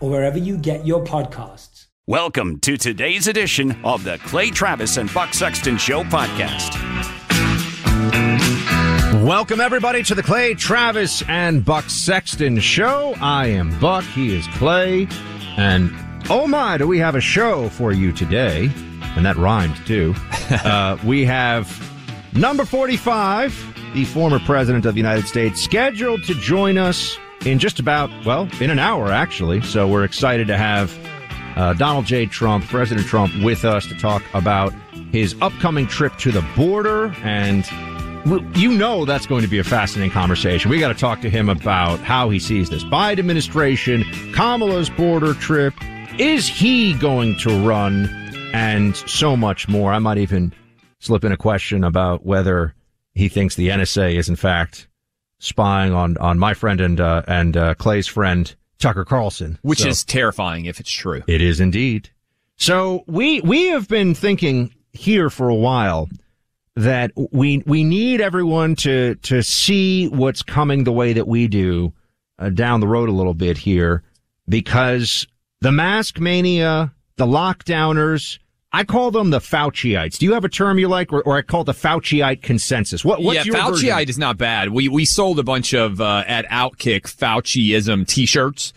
or wherever you get your podcasts. Welcome to today's edition of the Clay Travis and Buck Sexton Show podcast. Welcome, everybody, to the Clay Travis and Buck Sexton Show. I am Buck, he is Clay, and oh my, do we have a show for you today? And that rhymed too. uh, we have number 45, the former president of the United States, scheduled to join us in just about, well, in an hour, actually. So we're excited to have uh, Donald J. Trump, President Trump, with us to talk about his upcoming trip to the border. And you know that's going to be a fascinating conversation. We got to talk to him about how he sees this Biden administration, Kamala's border trip. Is he going to run? And so much more. I might even slip in a question about whether he thinks the NSA is in fact spying on on my friend and uh, and uh, Clay's friend Tucker Carlson, which so, is terrifying if it's true. It is indeed. So we we have been thinking here for a while that we we need everyone to to see what's coming the way that we do uh, down the road a little bit here because the mask mania, the lockdowners, I call them the Fauciites. Do you have a term you like, or, or I call it the Fauciite consensus? What, what's yeah, Fauciite version? is not bad. We we sold a bunch of uh, at Outkick Fauciism T-shirts,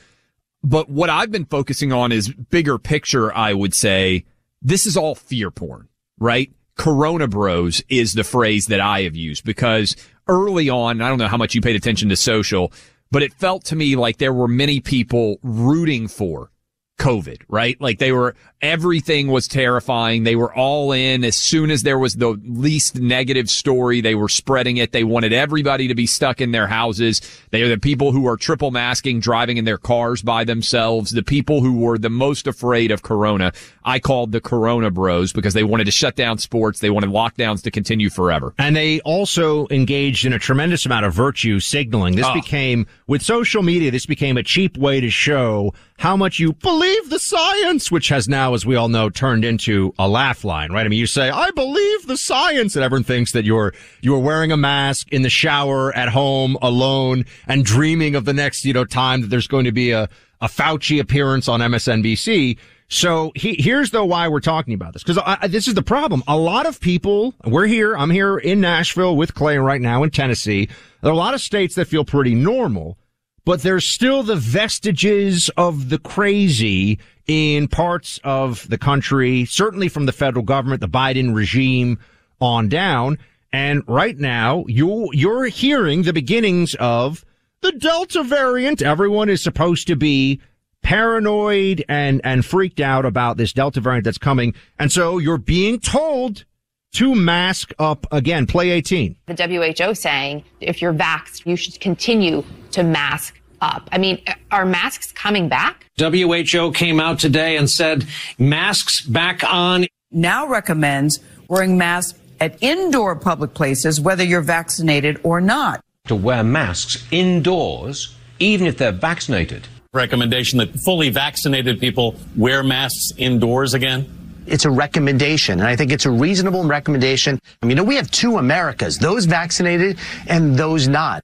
but what I've been focusing on is bigger picture. I would say this is all fear porn, right? Corona Bros is the phrase that I have used because early on, I don't know how much you paid attention to social, but it felt to me like there were many people rooting for COVID, right? Like they were, everything was terrifying. They were all in. As soon as there was the least negative story, they were spreading it. They wanted everybody to be stuck in their houses. They are the people who are triple masking, driving in their cars by themselves. The people who were the most afraid of Corona. I called the Corona bros because they wanted to shut down sports. They wanted lockdowns to continue forever. And they also engaged in a tremendous amount of virtue signaling. This oh. became, with social media, this became a cheap way to show how much you believe the science, which has now, as we all know, turned into a laugh line, right? I mean, you say, I believe the science, and everyone thinks that you're, you're wearing a mask in the shower at home alone and dreaming of the next, you know, time that there's going to be a, a Fauci appearance on MSNBC. So he, here's though why we're talking about this because this is the problem. A lot of people, we're here. I'm here in Nashville with Clay right now in Tennessee. There are a lot of states that feel pretty normal but there's still the vestiges of the crazy in parts of the country, certainly from the federal government, the Biden regime on down. And right now, you, you're hearing the beginnings of the Delta variant. Everyone is supposed to be paranoid and, and freaked out about this Delta variant that's coming. And so you're being told to mask up again. Play 18. The WHO saying if you're vaxxed, you should continue to mask up. I mean, are masks coming back? WHO came out today and said masks back on. Now recommends wearing masks at indoor public places, whether you're vaccinated or not. To wear masks indoors, even if they're vaccinated. recommendation that fully vaccinated people wear masks indoors again? It's a recommendation, and I think it's a reasonable recommendation. I mean, you know, we have two Americas, those vaccinated and those not.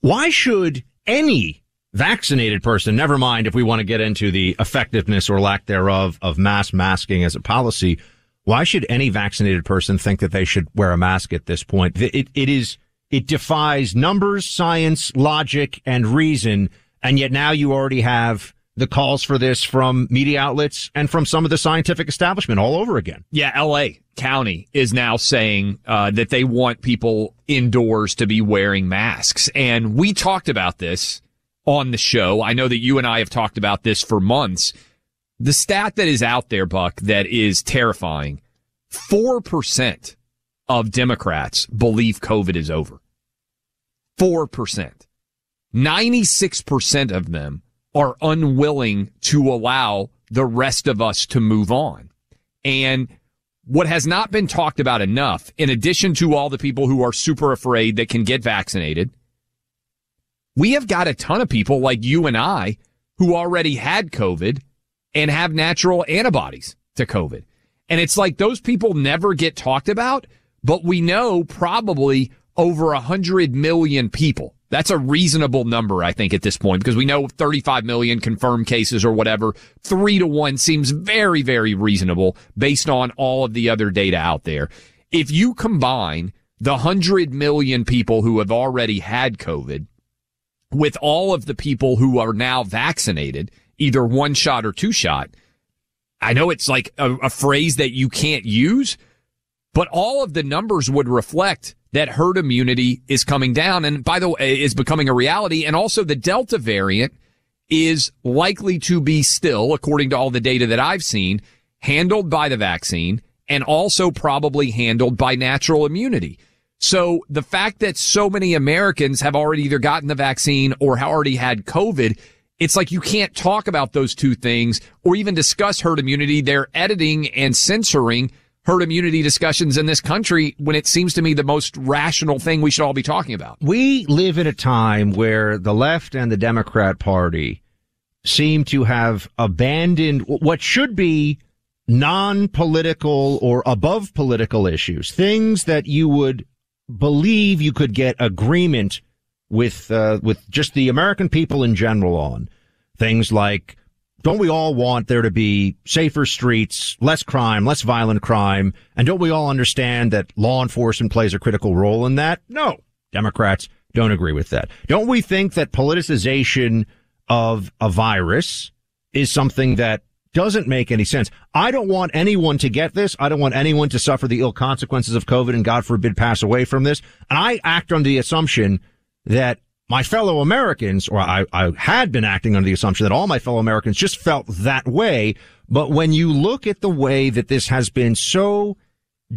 Why should any vaccinated person, never mind if we want to get into the effectiveness or lack thereof of mass masking as a policy, why should any vaccinated person think that they should wear a mask at this point? It, it is, it defies numbers, science, logic, and reason. And yet now you already have the calls for this from media outlets and from some of the scientific establishment all over again. Yeah, L.A. County is now saying uh, that they want people indoors to be wearing masks. And we talked about this on the show. I know that you and I have talked about this for months. The stat that is out there, Buck, that is terrifying 4% of Democrats believe COVID is over. 4%. 96% of them are unwilling to allow the rest of us to move on. And what has not been talked about enough, in addition to all the people who are super afraid that can get vaccinated, we have got a ton of people like you and I who already had COVID and have natural antibodies to COVID. And it's like those people never get talked about, but we know probably over a hundred million people. That's a reasonable number, I think, at this point, because we know 35 million confirmed cases or whatever. Three to one seems very, very reasonable based on all of the other data out there. If you combine the hundred million people who have already had COVID with all of the people who are now vaccinated, either one shot or two shot, I know it's like a, a phrase that you can't use, but all of the numbers would reflect that herd immunity is coming down and by the way is becoming a reality and also the delta variant is likely to be still according to all the data that I've seen handled by the vaccine and also probably handled by natural immunity. So the fact that so many Americans have already either gotten the vaccine or already had COVID, it's like you can't talk about those two things or even discuss herd immunity. They're editing and censoring herd immunity discussions in this country when it seems to me the most rational thing we should all be talking about. We live in a time where the left and the Democrat Party seem to have abandoned what should be non-political or above political issues, things that you would believe you could get agreement with uh, with just the American people in general on things like don't we all want there to be safer streets, less crime, less violent crime? And don't we all understand that law enforcement plays a critical role in that? No. Democrats don't agree with that. Don't we think that politicization of a virus is something that doesn't make any sense? I don't want anyone to get this. I don't want anyone to suffer the ill consequences of COVID and God forbid pass away from this. And I act on the assumption that my fellow Americans, or I, I had been acting under the assumption that all my fellow Americans just felt that way. But when you look at the way that this has been so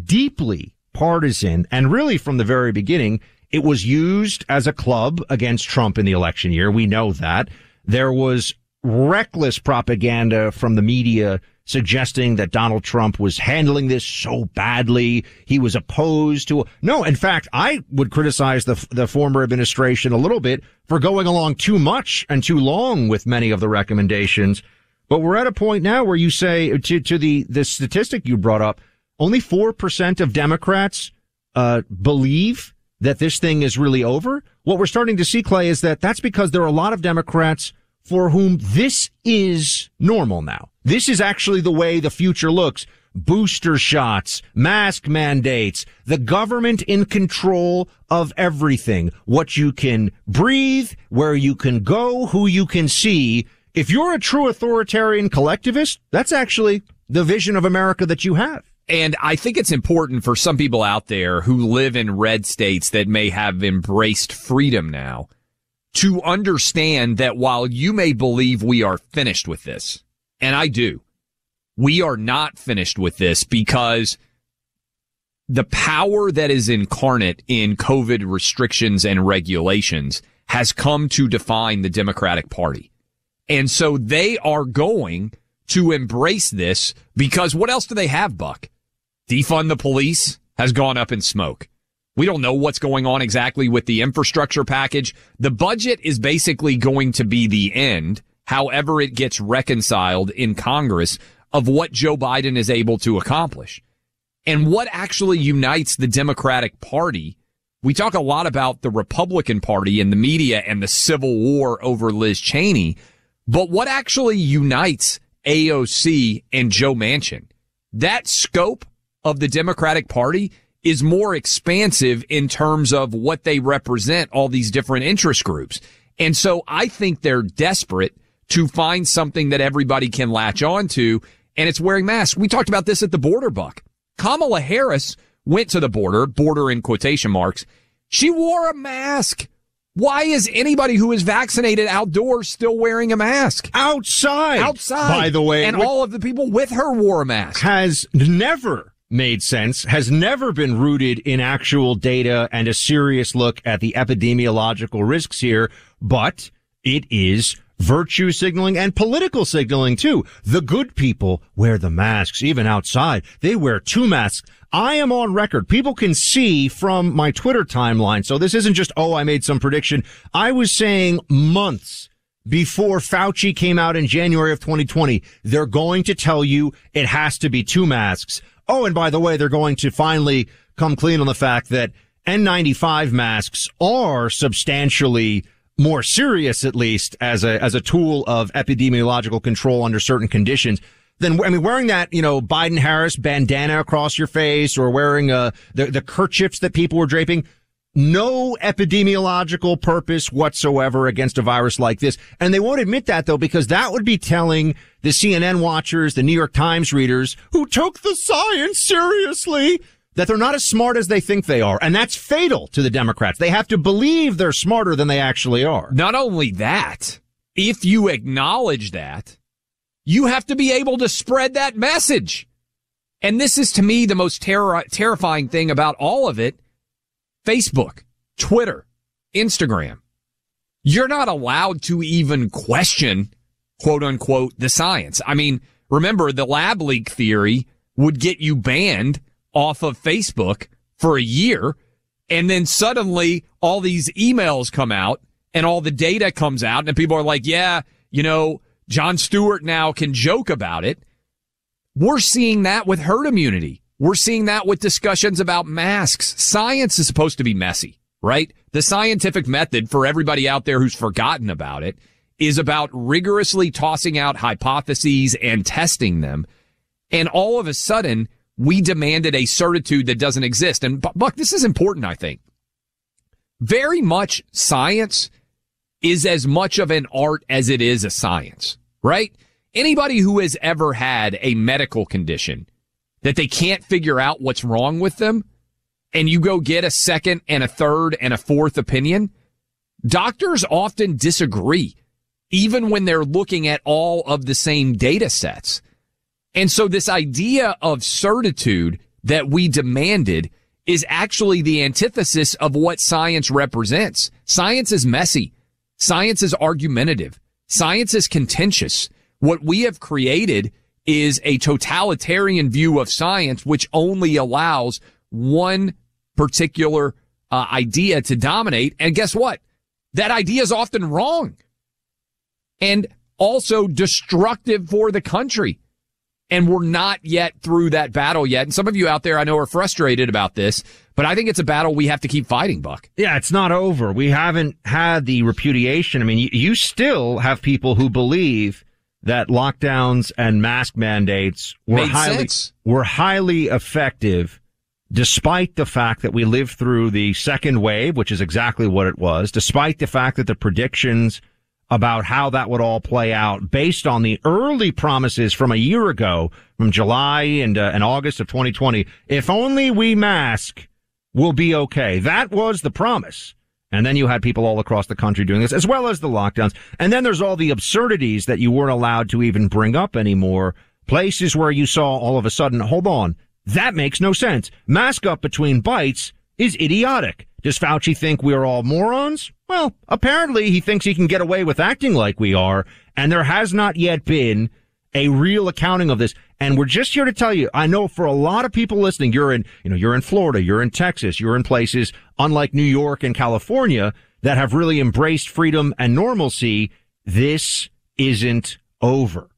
deeply partisan and really from the very beginning, it was used as a club against Trump in the election year. We know that there was reckless propaganda from the media suggesting that Donald Trump was handling this so badly. He was opposed to, no, in fact, I would criticize the, the former administration a little bit for going along too much and too long with many of the recommendations. But we're at a point now where you say to, to the, the statistic you brought up, only 4% of Democrats, uh, believe that this thing is really over. What we're starting to see, Clay, is that that's because there are a lot of Democrats for whom this is normal now. This is actually the way the future looks. Booster shots, mask mandates, the government in control of everything. What you can breathe, where you can go, who you can see. If you're a true authoritarian collectivist, that's actually the vision of America that you have. And I think it's important for some people out there who live in red states that may have embraced freedom now to understand that while you may believe we are finished with this, and I do, we are not finished with this because the power that is incarnate in COVID restrictions and regulations has come to define the Democratic Party. And so they are going to embrace this because what else do they have, Buck? Defund the police has gone up in smoke. We don't know what's going on exactly with the infrastructure package. The budget is basically going to be the end, however it gets reconciled in Congress of what Joe Biden is able to accomplish. And what actually unites the Democratic Party. We talk a lot about the Republican Party and the media and the civil war over Liz Cheney, but what actually unites AOC and Joe Manchin? That scope of the Democratic Party is more expansive in terms of what they represent, all these different interest groups. And so I think they're desperate to find something that everybody can latch on to, and it's wearing masks. We talked about this at the border, Buck. Kamala Harris went to the border, border in quotation marks. She wore a mask. Why is anybody who is vaccinated outdoors still wearing a mask? Outside. Outside. By the way. And all of the people with her wore a mask. Has never made sense, has never been rooted in actual data and a serious look at the epidemiological risks here, but it is virtue signaling and political signaling too. The good people wear the masks, even outside. They wear two masks. I am on record. People can see from my Twitter timeline. So this isn't just, oh, I made some prediction. I was saying months before Fauci came out in January of 2020, they're going to tell you it has to be two masks. Oh, and by the way, they're going to finally come clean on the fact that N95 masks are substantially more serious, at least as a, as a tool of epidemiological control under certain conditions then I mean, wearing that, you know, Biden Harris bandana across your face or wearing, uh, the, the kerchiefs that people were draping, no epidemiological purpose whatsoever against a virus like this. And they won't admit that though, because that would be telling the CNN watchers, the New York Times readers who took the science seriously that they're not as smart as they think they are. And that's fatal to the Democrats. They have to believe they're smarter than they actually are. Not only that, if you acknowledge that, you have to be able to spread that message. And this is to me the most terror- terrifying thing about all of it. Facebook, Twitter, Instagram. You're not allowed to even question quote unquote the science. I mean, remember the lab leak theory would get you banned off of Facebook for a year. And then suddenly all these emails come out and all the data comes out and people are like, yeah, you know, Jon Stewart now can joke about it. We're seeing that with herd immunity. We're seeing that with discussions about masks. Science is supposed to be messy, right? The scientific method for everybody out there who's forgotten about it is about rigorously tossing out hypotheses and testing them. And all of a sudden, we demanded a certitude that doesn't exist. And Buck, this is important, I think. Very much science is as much of an art as it is a science right? Anybody who has ever had a medical condition that they can't figure out what's wrong with them and you go get a second and a third and a fourth opinion, doctors often disagree, even when they're looking at all of the same data sets. And so this idea of certitude that we demanded is actually the antithesis of what science represents. Science is messy. Science is argumentative. Science is contentious. What we have created is a totalitarian view of science, which only allows one particular uh, idea to dominate. And guess what? That idea is often wrong and also destructive for the country. And we're not yet through that battle yet. And some of you out there I know are frustrated about this, but I think it's a battle we have to keep fighting, Buck. Yeah, it's not over. We haven't had the repudiation. I mean, you, you still have people who believe that lockdowns and mask mandates were Made highly sense. were highly effective despite the fact that we lived through the second wave, which is exactly what it was, despite the fact that the predictions about how that would all play out based on the early promises from a year ago, from July and, uh, and August of 2020. If only we mask, we'll be okay. That was the promise. And then you had people all across the country doing this, as well as the lockdowns. And then there's all the absurdities that you weren't allowed to even bring up anymore. Places where you saw all of a sudden, hold on, that makes no sense. Mask up between bites is idiotic. Does Fauci think we're all morons? Well, apparently he thinks he can get away with acting like we are, and there has not yet been a real accounting of this. And we're just here to tell you, I know for a lot of people listening, you're in, you know, you're in Florida, you're in Texas, you're in places unlike New York and California that have really embraced freedom and normalcy. This isn't over.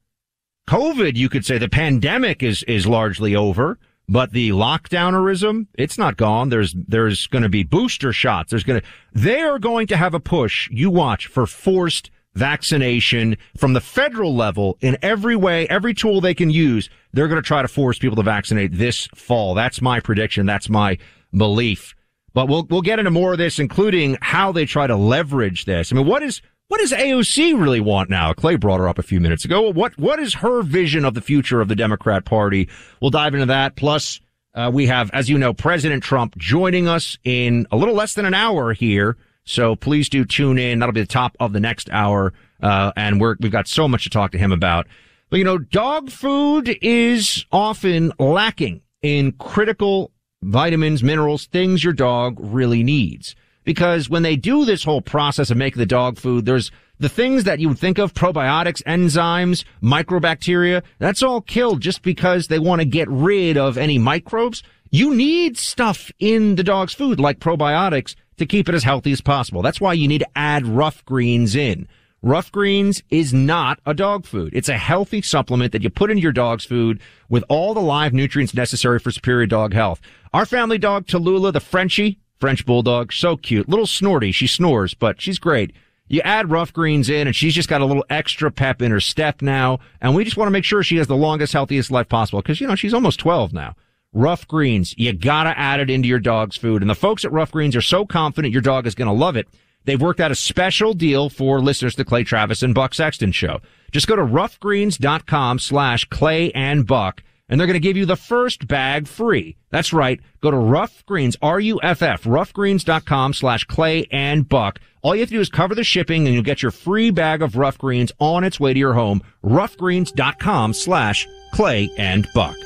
COVID, you could say the pandemic is, is largely over, but the lockdownerism, it's not gone. There's, there's going to be booster shots. There's going to, they're going to have a push. You watch for forced vaccination from the federal level in every way, every tool they can use. They're going to try to force people to vaccinate this fall. That's my prediction. That's my belief. But we'll, we'll get into more of this, including how they try to leverage this. I mean, what is, what does AOC really want now? Clay brought her up a few minutes ago. What, what is her vision of the future of the Democrat Party? We'll dive into that. Plus, uh, we have, as you know, President Trump joining us in a little less than an hour here. So please do tune in. That'll be the top of the next hour. Uh, and we're, we've got so much to talk to him about. But you know, dog food is often lacking in critical vitamins, minerals, things your dog really needs. Because when they do this whole process of making the dog food, there's the things that you would think of, probiotics, enzymes, microbacteria, that's all killed just because they want to get rid of any microbes. You need stuff in the dog's food like probiotics to keep it as healthy as possible. That's why you need to add Ruff Greens in. Ruff Greens is not a dog food. It's a healthy supplement that you put into your dog's food with all the live nutrients necessary for superior dog health. Our family dog, Tallulah, the Frenchie, French bulldog, so cute, little snorty. She snores, but she's great. You add Ruff Greens in and she's just got a little extra pep in her step now. And we just want to make sure she has the longest, healthiest life possible because, you know, she's almost 12 now. Ruff Greens, you gotta add it into your dog's food. And the folks at Ruff Greens are so confident your dog is gonna love it. They've worked out a special deal for listeners to Clay Travis and Buck Sexton show. Just go to ruffgreens.com slash clay and buck and they're going to give you the first bag free. That's right. Go to Ruff Greens, R-U-F-F, ruffgreens.com slash clay and buck. All you have to do is cover the shipping and you'll get your free bag of Ruff Greens on its way to your home. Ruffgreens.com slash clay and buck.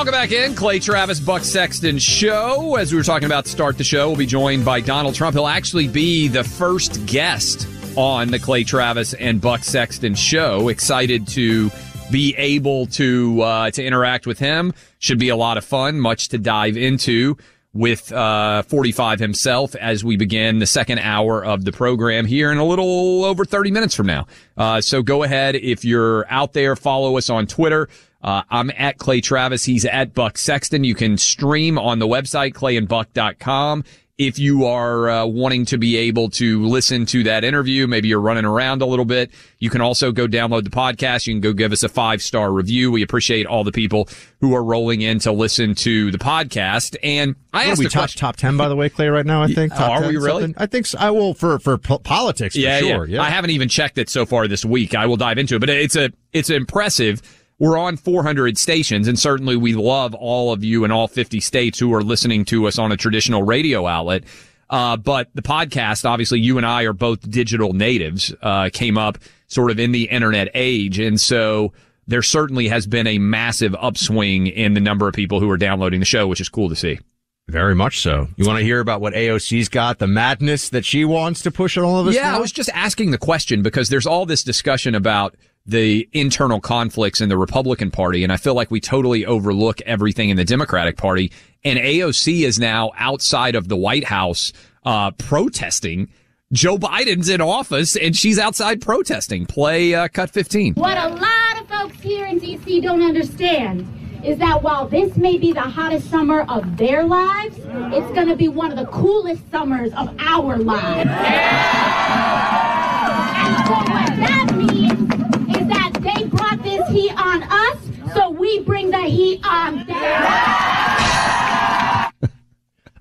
Welcome back in. Clay Travis, Buck Sexton Show. As we were talking about to start the show, we'll be joined by Donald Trump. He'll actually be the first guest on the Clay Travis and Buck Sexton Show. Excited to be able to uh, to interact with him. Should be a lot of fun. Much to dive into with uh, 45 himself as we begin the second hour of the program here in a little over 30 minutes from now. Uh, so go ahead if you're out there, follow us on Twitter. Uh, I'm at Clay Travis. He's at Buck Sexton. You can stream on the website, clayandbuck.com. If you are uh, wanting to be able to listen to that interview, maybe you're running around a little bit, you can also go download the podcast. You can go give us a five star review. We appreciate all the people who are rolling in to listen to the podcast. And I asked are we top question. top ten by the way, Clay? Right now, I think. Top Are 10 we really? something? I think so. I will for for po- politics. For yeah, sure. yeah. I haven't even checked it so far this week. I will dive into it, but it's a it's impressive. We're on 400 stations, and certainly we love all of you in all 50 states who are listening to us on a traditional radio outlet. Uh, but the podcast, obviously, you and I are both digital natives. Uh, came up sort of in the internet age, and so there certainly has been a massive upswing in the number of people who are downloading the show, which is cool to see. Very much so. You want to hear about what AOC's got, the madness that she wants to push on all of us? Yeah, now? I was just asking the question because there's all this discussion about the internal conflicts in the Republican Party, and I feel like we totally overlook everything in the Democratic Party. And AOC is now outside of the White House uh, protesting. Joe Biden's in office, and she's outside protesting. Play uh, cut 15. What a lot of folks here in DC don't understand is that while this may be the hottest summer of their lives, it's going to be one of the coolest summers of our lives. And heat on us, so we bring the heat on them.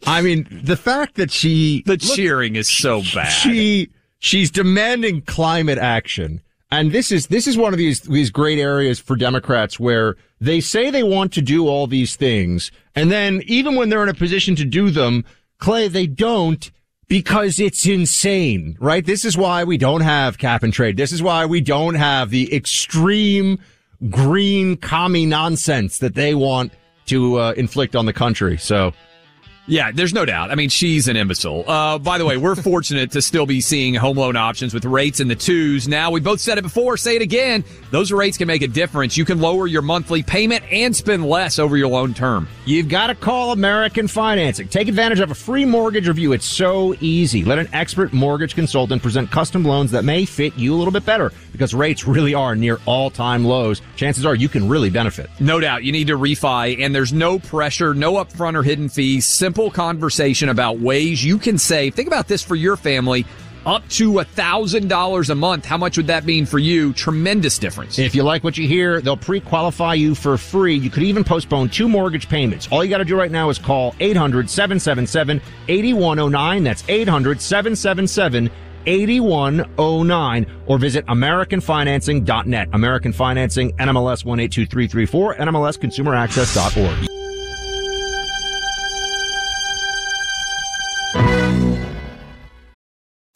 I mean, the fact that she the cheering is so bad. She she's demanding climate action. And this is this is one of these these great areas for Democrats where they say they want to do all these things and then even when they're in a position to do them, Clay, they don't because it's insane, right? This is why we don't have cap and trade. This is why we don't have the extreme green commie nonsense that they want to uh, inflict on the country. So Yeah, there's no doubt. I mean, she's an imbecile. Uh, by the way, we're fortunate to still be seeing home loan options with rates in the twos. Now, we both said it before, say it again. Those rates can make a difference. You can lower your monthly payment and spend less over your loan term. You've got to call American Financing. Take advantage of a free mortgage review. It's so easy. Let an expert mortgage consultant present custom loans that may fit you a little bit better because rates really are near all time lows. Chances are you can really benefit. No doubt. You need to refi, and there's no pressure, no upfront or hidden fees. Simple conversation about ways you can save. Think about this for your family. Up to a thousand dollars a month. How much would that mean for you? Tremendous difference. If you like what you hear, they'll pre-qualify you for free. You could even postpone two mortgage payments. All you got to do right now is call 800-777-8109. That's 800-777 8109 or visit AmericanFinancing.net. American Financing, NMLS 182334, NMLSConsumerAccess.org.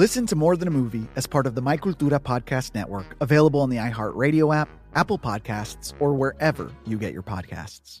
Listen to More Than a Movie as part of the My Cultura Podcast Network, available on the iHeartRadio app, Apple Podcasts, or wherever you get your podcasts.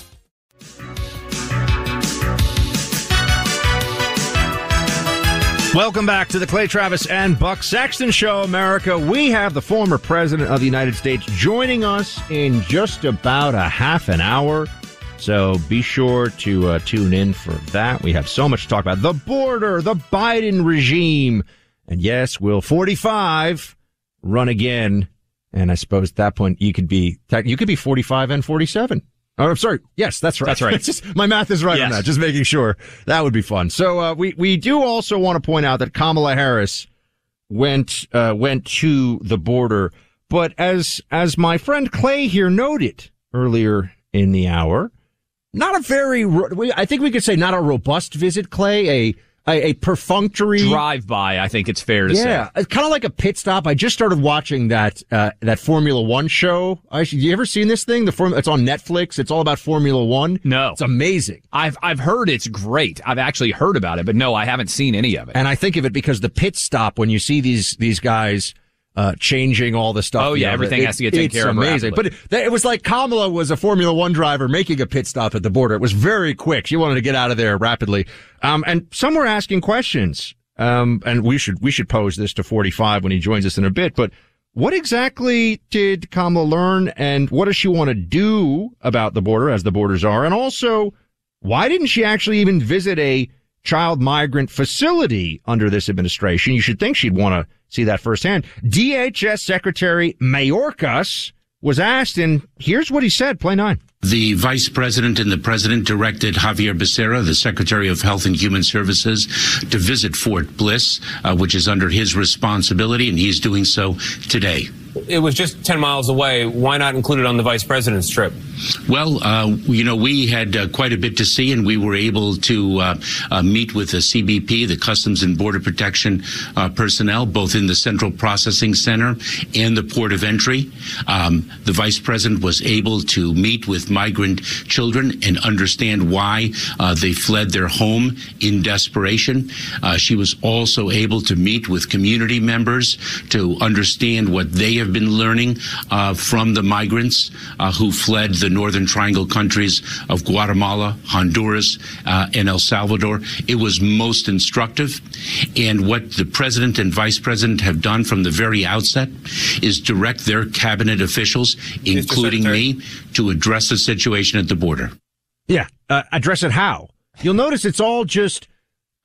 Welcome back to the Clay Travis and Buck Sexton Show, America. We have the former president of the United States joining us in just about a half an hour. So be sure to uh, tune in for that. We have so much to talk about. The border, the Biden regime. And yes, will 45 run again? And I suppose at that point you could be, you could be 45 and 47. Oh, I'm sorry. Yes, that's right. That's right. just, my math is right yes. on that. Just making sure that would be fun. So uh, we we do also want to point out that Kamala Harris went uh, went to the border, but as as my friend Clay here noted earlier in the hour, not a very. I think we could say not a robust visit, Clay. A a, a perfunctory drive by. I think it's fair to yeah, say. Yeah, it's kind of like a pit stop. I just started watching that uh, that Formula One show. I, you ever seen this thing? The form it's on Netflix. It's all about Formula One. No, it's amazing. I've I've heard it's great. I've actually heard about it, but no, I haven't seen any of it. And I think of it because the pit stop when you see these these guys uh, changing all the stuff. Oh yeah, everything it, has to get taken care of. It's amazing, but it, it, was like Kamala was a Formula One driver making a pit stop at the border. It was very quick. She wanted to get out of there rapidly. Um, and some were asking questions. Um, and we should we should pose this to 45 when he joins us in a bit. But what exactly did Kamala learn, and what does she want to do about the border, as the borders are, and also why didn't she actually even visit a child migrant facility under this administration? You should think she'd want to see that firsthand. DHS Secretary Mayorkas was asked, and here's what he said. Play nine. The vice president and the president directed Xavier Becerra, the secretary of health and human services, to visit Fort Bliss, uh, which is under his responsibility, and he's doing so today. It was just 10 miles away. Why not include it on the vice president's trip? Well, uh, you know, we had uh, quite a bit to see, and we were able to uh, uh meet with the CBP, the Customs and Border Protection uh, personnel, both in the Central Processing Center and the port of entry. Um, the vice president was able to meet with migrant children and understand why uh, they fled their home in desperation. she was also able to meet with community members to understand what they have been learning from the migrants who fled the Northern Triangle countries of Guatemala, Honduras, uh, and El Salvador. It was most instructive. And what the president and vice president have done from the very outset is direct their cabinet officials, including me, to address the situation at the border. Yeah, uh, address it how? You'll notice it's all just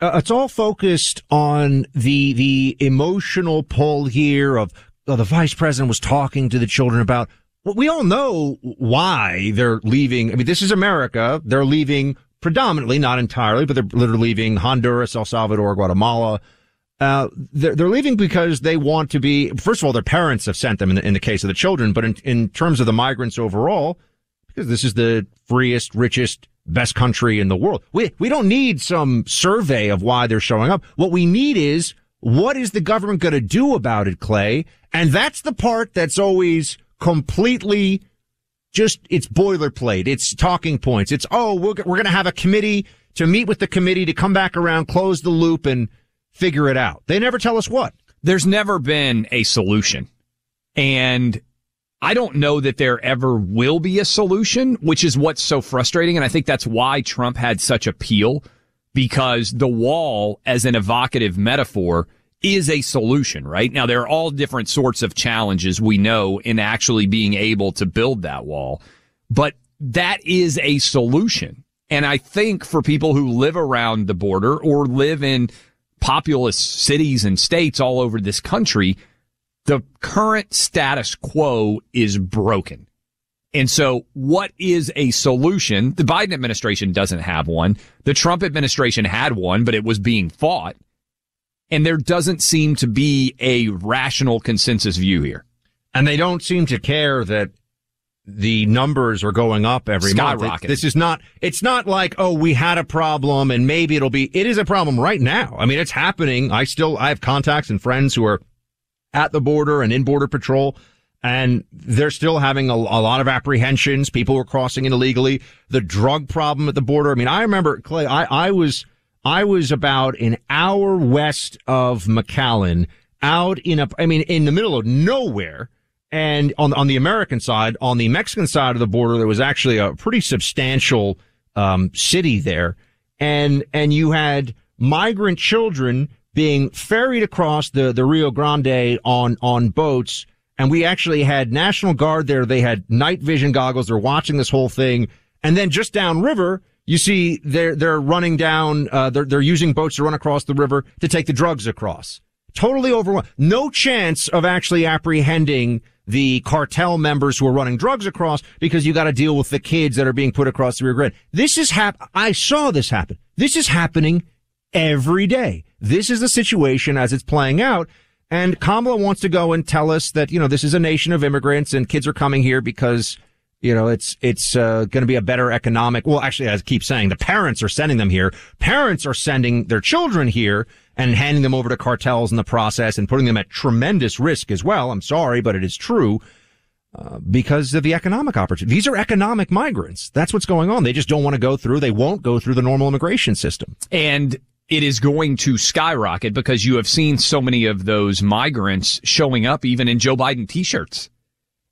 uh, it's all focused on the the emotional pull here of oh, the vice president was talking to the children about well, we all know why they're leaving. I mean, this is America. They're leaving predominantly, not entirely, but they're, they're leaving Honduras, El Salvador, Guatemala. Uh, they're, they're leaving because they want to be, first of all, their parents have sent them in the, in the case of the children, but in, in terms of the migrants overall, because this is the freest, richest, best country in the world. We, we don't need some survey of why they're showing up. What we need is, what is the government going to do about it, Clay? And that's the part that's always, completely just it's boilerplate. It's talking points. It's oh we're we're going to have a committee to meet with the committee to come back around, close the loop, and figure it out. They never tell us what. There's never been a solution, and I don't know that there ever will be a solution, which is what's so frustrating. And I think that's why Trump had such appeal because the wall, as an evocative metaphor, is a solution, right? Now, there are all different sorts of challenges we know in actually being able to build that wall, but that is a solution. And I think for people who live around the border or live in populous cities and states all over this country, the current status quo is broken. And so what is a solution? The Biden administration doesn't have one. The Trump administration had one, but it was being fought. And there doesn't seem to be a rational consensus view here. And they don't seem to care that the numbers are going up every month. It, this is not, it's not like, oh, we had a problem and maybe it'll be, it is a problem right now. I mean, it's happening. I still, I have contacts and friends who are at the border and in border patrol and they're still having a, a lot of apprehensions. People were crossing in illegally. The drug problem at the border. I mean, I remember, Clay, I, I was, I was about an hour west of McAllen, out in a, I mean, in the middle of nowhere. And on, on the American side, on the Mexican side of the border, there was actually a pretty substantial, um, city there. And, and you had migrant children being ferried across the, the Rio Grande on, on boats. And we actually had National Guard there. They had night vision goggles. They're watching this whole thing. And then just downriver, you see, they're they're running down. Uh, they're they're using boats to run across the river to take the drugs across. Totally overwhelmed. No chance of actually apprehending the cartel members who are running drugs across because you got to deal with the kids that are being put across the Rio Grande. This is hap. I saw this happen. This is happening every day. This is the situation as it's playing out. And Kamala wants to go and tell us that, you know, this is a nation of immigrants and kids are coming here because you know, it's, it's, uh, going to be a better economic. Well, actually, I keep saying, the parents are sending them here. Parents are sending their children here and handing them over to cartels in the process and putting them at tremendous risk as well. I'm sorry, but it is true. Uh, because of the economic opportunity. These are economic migrants. That's what's going on. They just don't want to go through. They won't go through the normal immigration system. And it is going to skyrocket because you have seen so many of those migrants showing up even in Joe Biden t-shirts.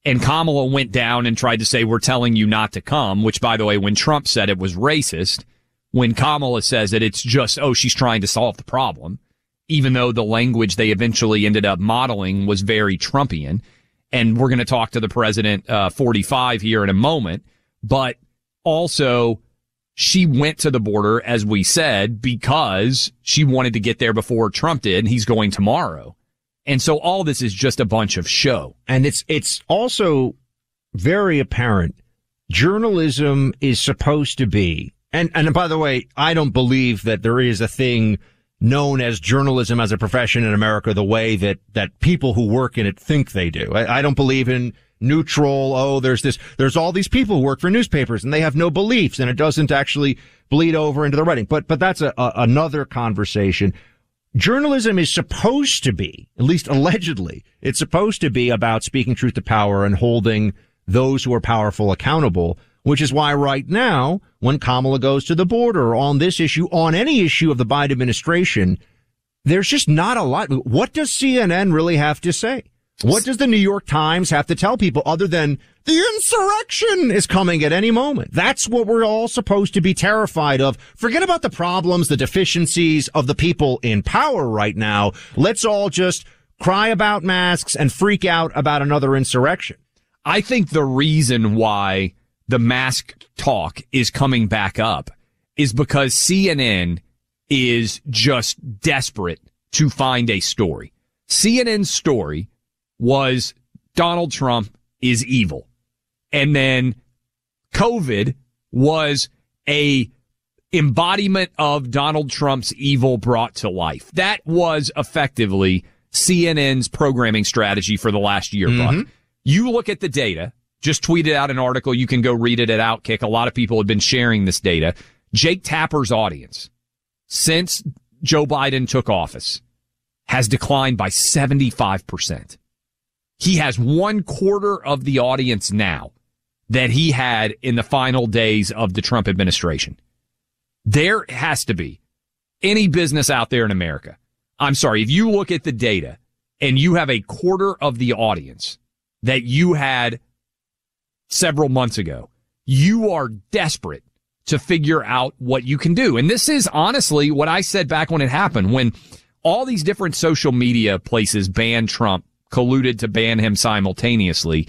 And Kamala went down and tried to say, we're telling you not to come, which by the way, when Trump said it was racist, when Kamala says that it's just, oh, she's trying to solve the problem, even though the language they eventually ended up modeling was very Trumpian. And we're going to talk to the president, uh, 45 here in a moment, but also she went to the border, as we said, because she wanted to get there before Trump did, and he's going tomorrow. And so all this is just a bunch of show. And it's, it's also very apparent journalism is supposed to be, and, and by the way, I don't believe that there is a thing known as journalism as a profession in America the way that, that people who work in it think they do. I, I don't believe in neutral. Oh, there's this, there's all these people who work for newspapers and they have no beliefs and it doesn't actually bleed over into the writing. But, but that's a, a another conversation. Journalism is supposed to be, at least allegedly, it's supposed to be about speaking truth to power and holding those who are powerful accountable which is why right now, when Kamala goes to the border on this issue, on any issue of the Biden administration, there's just not a lot. What does CNN really have to say? What does the New York Times have to tell people other than the insurrection is coming at any moment? That's what we're all supposed to be terrified of. Forget about the problems, the deficiencies of the people in power right now. Let's all just cry about masks and freak out about another insurrection. I think the reason why the mask talk is coming back up is because CNN is just desperate to find a story. CNN's story was Donald Trump is evil. And then COVID was a embodiment of Donald Trump's evil brought to life. That was effectively CNN's programming strategy for the last year, mm-hmm. Buck. You look at the data just tweeted out an article. You can go read it at Outkick. A lot of people have been sharing this data. Jake Tapper's audience since Joe Biden took office has declined by 75%. He has one quarter of the audience now that he had in the final days of the Trump administration. There has to be any business out there in America. I'm sorry. If you look at the data and you have a quarter of the audience that you had several months ago. You are desperate to figure out what you can do. And this is honestly what I said back when it happened, when all these different social media places banned Trump, colluded to ban him simultaneously.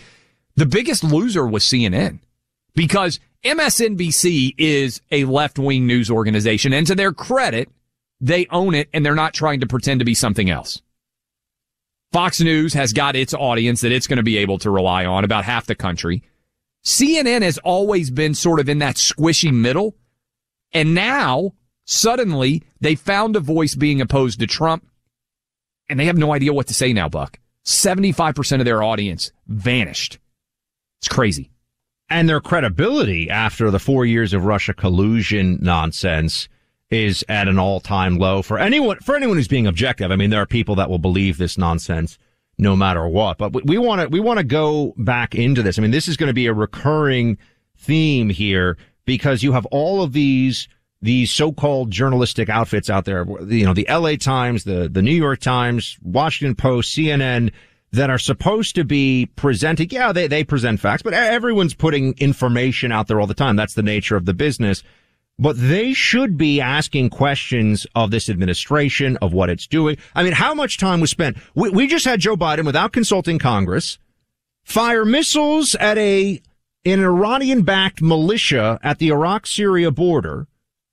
The biggest loser was CNN because MSNBC is a left wing news organization. And to their credit, they own it and they're not trying to pretend to be something else. Fox News has got its audience that it's going to be able to rely on about half the country. CNN has always been sort of in that squishy middle. And now suddenly they found a voice being opposed to Trump and they have no idea what to say now, Buck. 75% of their audience vanished. It's crazy. And their credibility after the four years of Russia collusion nonsense is at an all-time low for anyone, for anyone who's being objective. I mean, there are people that will believe this nonsense no matter what. But we want to we want to go back into this. I mean, this is going to be a recurring theme here because you have all of these these so-called journalistic outfits out there. You know, the L.A. Times, the the New York Times, Washington Post, CNN. That are supposed to be presenting, yeah, they, they present facts, but everyone's putting information out there all the time. That's the nature of the business but they should be asking questions of this administration, of what it's doing. I mean, how much time was spent? We, we just had Joe Biden without consulting Congress fire missiles at a, an Iranian backed militia at the Iraq Syria border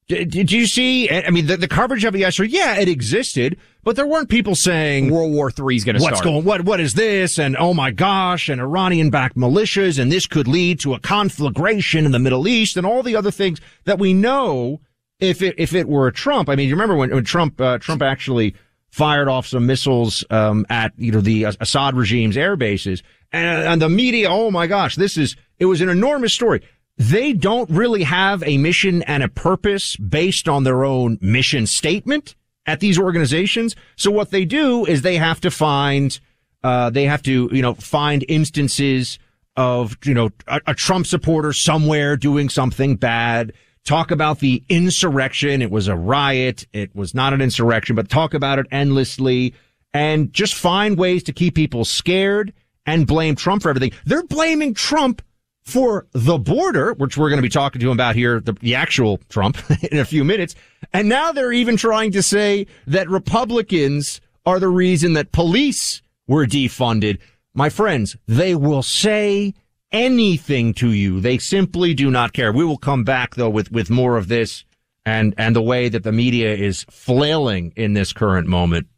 did, did you see? I mean, the, the coverage of it yesterday, yeah, it existed, but there weren't people saying World War Three is going to start. What's going? What? What is this? And oh my gosh! And Iranian-backed militias, and this could lead to a conflagration in the Middle East, and all the other things that we know. If it if it were Trump, I mean, you remember when, when Trump uh, Trump actually fired off some missiles um, at you know the Assad regime's air bases, and, and the media, oh my gosh, this is it was an enormous story they don't really have a mission and a purpose based on their own mission statement at these organizations. So what they do is they have to find, uh, they have to, you know, find instances of, you know, a, a Trump supporter somewhere doing something bad. Talk about the insurrection. It was a riot. It was not an insurrection, but talk about it endlessly and just find ways to keep people scared and blame Trump for everything. They're blaming Trump for the border, which we're going to be talking to him about here, the, the actual Trump in a few minutes. And now they're even trying to say that Republicans are the reason that police were defunded. My friends, they will say anything to you. They simply do not care. We will come back though with, with more of this and, and the way that the media is flailing in this current moment.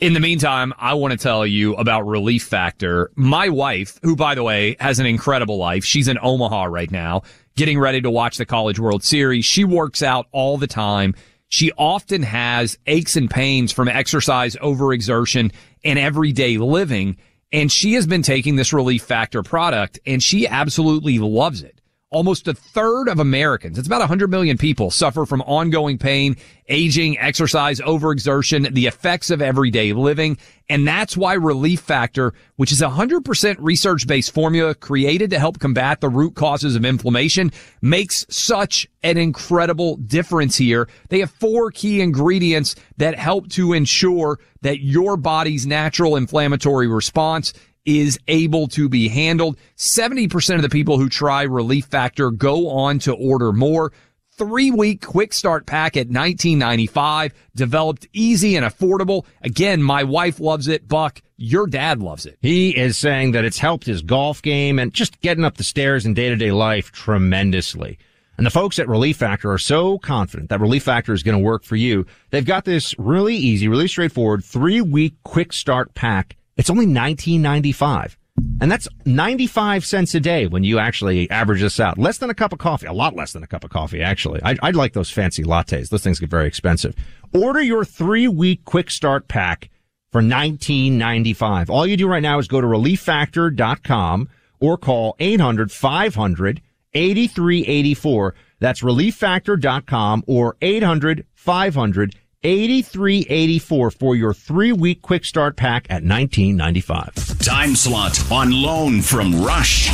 In the meantime, I want to tell you about Relief Factor. My wife, who by the way has an incredible life, she's in Omaha right now, getting ready to watch the College World Series. She works out all the time. She often has aches and pains from exercise, overexertion, and everyday living. And she has been taking this relief factor product and she absolutely loves it. Almost a third of Americans, it's about 100 million people, suffer from ongoing pain, aging, exercise, overexertion, the effects of everyday living. And that's why Relief Factor, which is a 100% research-based formula created to help combat the root causes of inflammation, makes such an incredible difference here. They have four key ingredients that help to ensure that your body's natural inflammatory response is able to be handled. 70% of the people who try Relief Factor go on to order more. Three week quick start pack at 1995, developed easy and affordable. Again, my wife loves it. Buck, your dad loves it. He is saying that it's helped his golf game and just getting up the stairs in day to day life tremendously. And the folks at Relief Factor are so confident that Relief Factor is going to work for you. They've got this really easy, really straightforward three week quick start pack it's only $19.95. And that's 95 cents a day when you actually average this out. Less than a cup of coffee. A lot less than a cup of coffee, actually. I'd, I'd like those fancy lattes. Those things get very expensive. Order your three week quick start pack for $19.95. All you do right now is go to relieffactor.com or call 800 500 8384. That's relieffactor.com or 800 500 8384 for your three week quick start pack at 1995. Time slot on loan from Rush.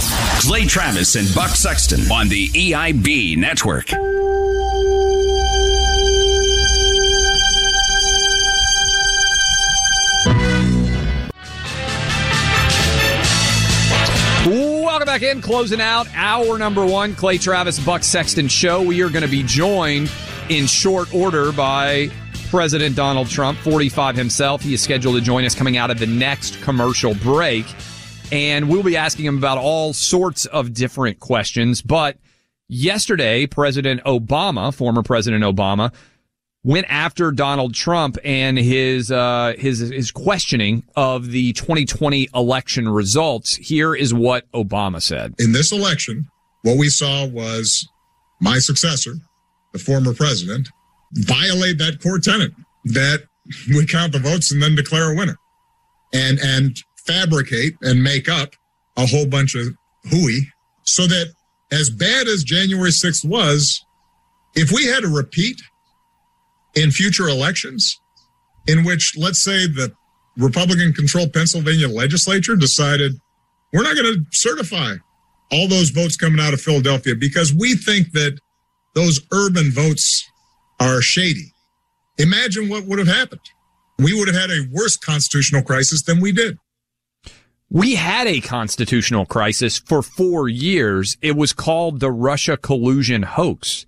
Clay Travis and Buck Sexton on the EIB network. Welcome back in, closing out hour number one, Clay Travis Buck Sexton show. We are going to be joined in short order by President Donald Trump, 45 himself. He is scheduled to join us coming out of the next commercial break. And we'll be asking him about all sorts of different questions. But yesterday, President Obama, former President Obama, went after Donald Trump and his uh, his his questioning of the 2020 election results. Here is what Obama said. In this election, what we saw was my successor, the former president, violate that core tenet that we count the votes and then declare a winner. And and fabricate and make up a whole bunch of hooey so that as bad as January 6th was, if we had a repeat in future elections in which, let's say, the Republican controlled Pennsylvania legislature decided we're not going to certify all those votes coming out of Philadelphia because we think that those urban votes are shady. Imagine what would have happened. We would have had a worse constitutional crisis than we did. We had a constitutional crisis for four years. It was called the Russia collusion hoax.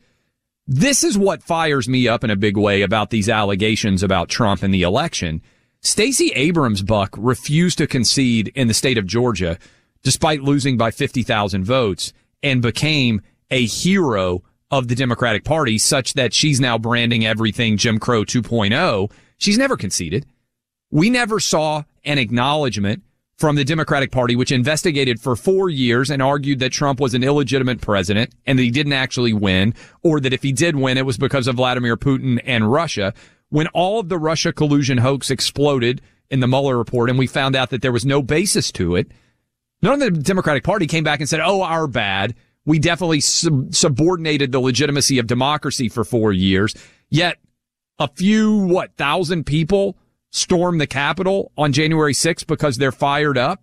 This is what fires me up in a big way about these allegations about Trump and the election. Stacey Abrams Buck refused to concede in the state of Georgia despite losing by 50,000 votes and became a hero of the Democratic Party such that she's now branding everything Jim Crow 2.0. She's never conceded. We never saw an acknowledgement from the Democratic Party, which investigated for four years and argued that Trump was an illegitimate president and that he didn't actually win, or that if he did win, it was because of Vladimir Putin and Russia. When all of the Russia collusion hoax exploded in the Mueller report and we found out that there was no basis to it, none of the Democratic Party came back and said, oh, our bad we definitely sub- subordinated the legitimacy of democracy for four years. Yet a few, what, thousand people storm the Capitol on January 6th because they're fired up.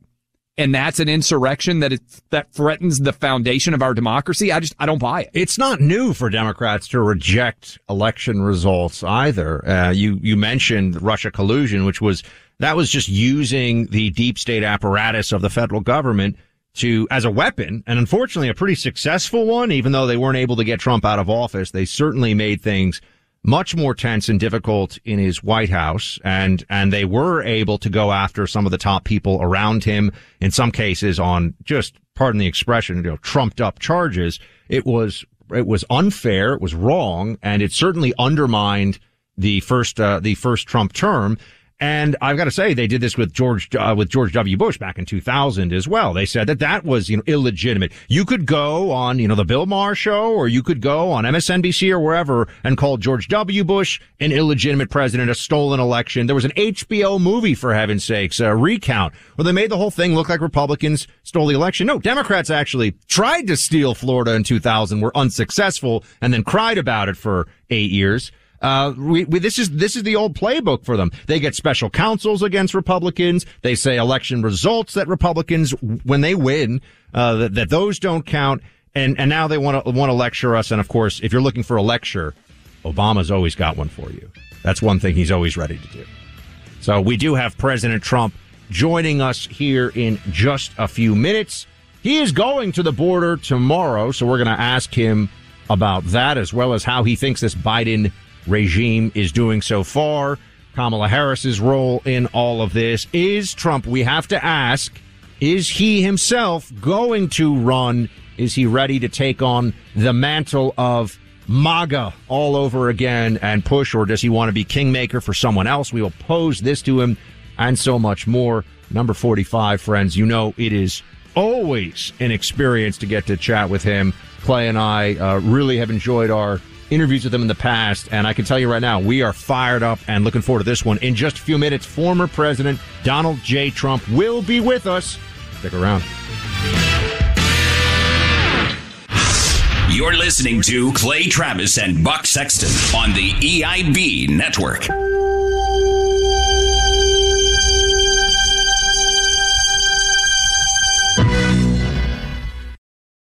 And that's an insurrection that is, that threatens the foundation of our democracy. I just, I don't buy it. It's not new for Democrats to reject election results either. Uh, you, you mentioned Russia collusion, which was, that was just using the deep state apparatus of the federal government to as a weapon, and unfortunately a pretty successful one, even though they weren't able to get Trump out of office. They certainly made things much more tense and difficult in his White House, and and they were able to go after some of the top people around him. In some cases, on just pardon the expression, you know, trumped up charges. It was it was unfair, it was wrong, and it certainly undermined the first uh, the first Trump term. And I've got to say, they did this with George uh, with George W. Bush back in 2000 as well. They said that that was you know illegitimate. You could go on you know the Bill Maher show, or you could go on MSNBC or wherever and call George W. Bush an illegitimate president, a stolen election. There was an HBO movie for heaven's sakes, a recount, where they made the whole thing look like Republicans stole the election. No, Democrats actually tried to steal Florida in 2000, were unsuccessful, and then cried about it for eight years. Uh, we, we, this is this is the old playbook for them. They get special counsels against Republicans. They say election results that Republicans, when they win, uh, that, that those don't count. And and now they want to want to lecture us. And of course, if you're looking for a lecture, Obama's always got one for you. That's one thing he's always ready to do. So we do have President Trump joining us here in just a few minutes. He is going to the border tomorrow, so we're going to ask him about that as well as how he thinks this Biden regime is doing so far. Kamala Harris's role in all of this is Trump. We have to ask, is he himself going to run? Is he ready to take on the mantle of MAGA all over again and push, or does he want to be kingmaker for someone else? We will pose this to him and so much more. Number 45, friends, you know it is always an experience to get to chat with him. Clay and I uh, really have enjoyed our interviews with him in the past, and I can tell you right now, we are fired up and looking forward to this one. In just a few minutes, former President Donald J. Trump will be with us. Stick around. You're listening to Clay Travis and Buck Sexton on the EIB network.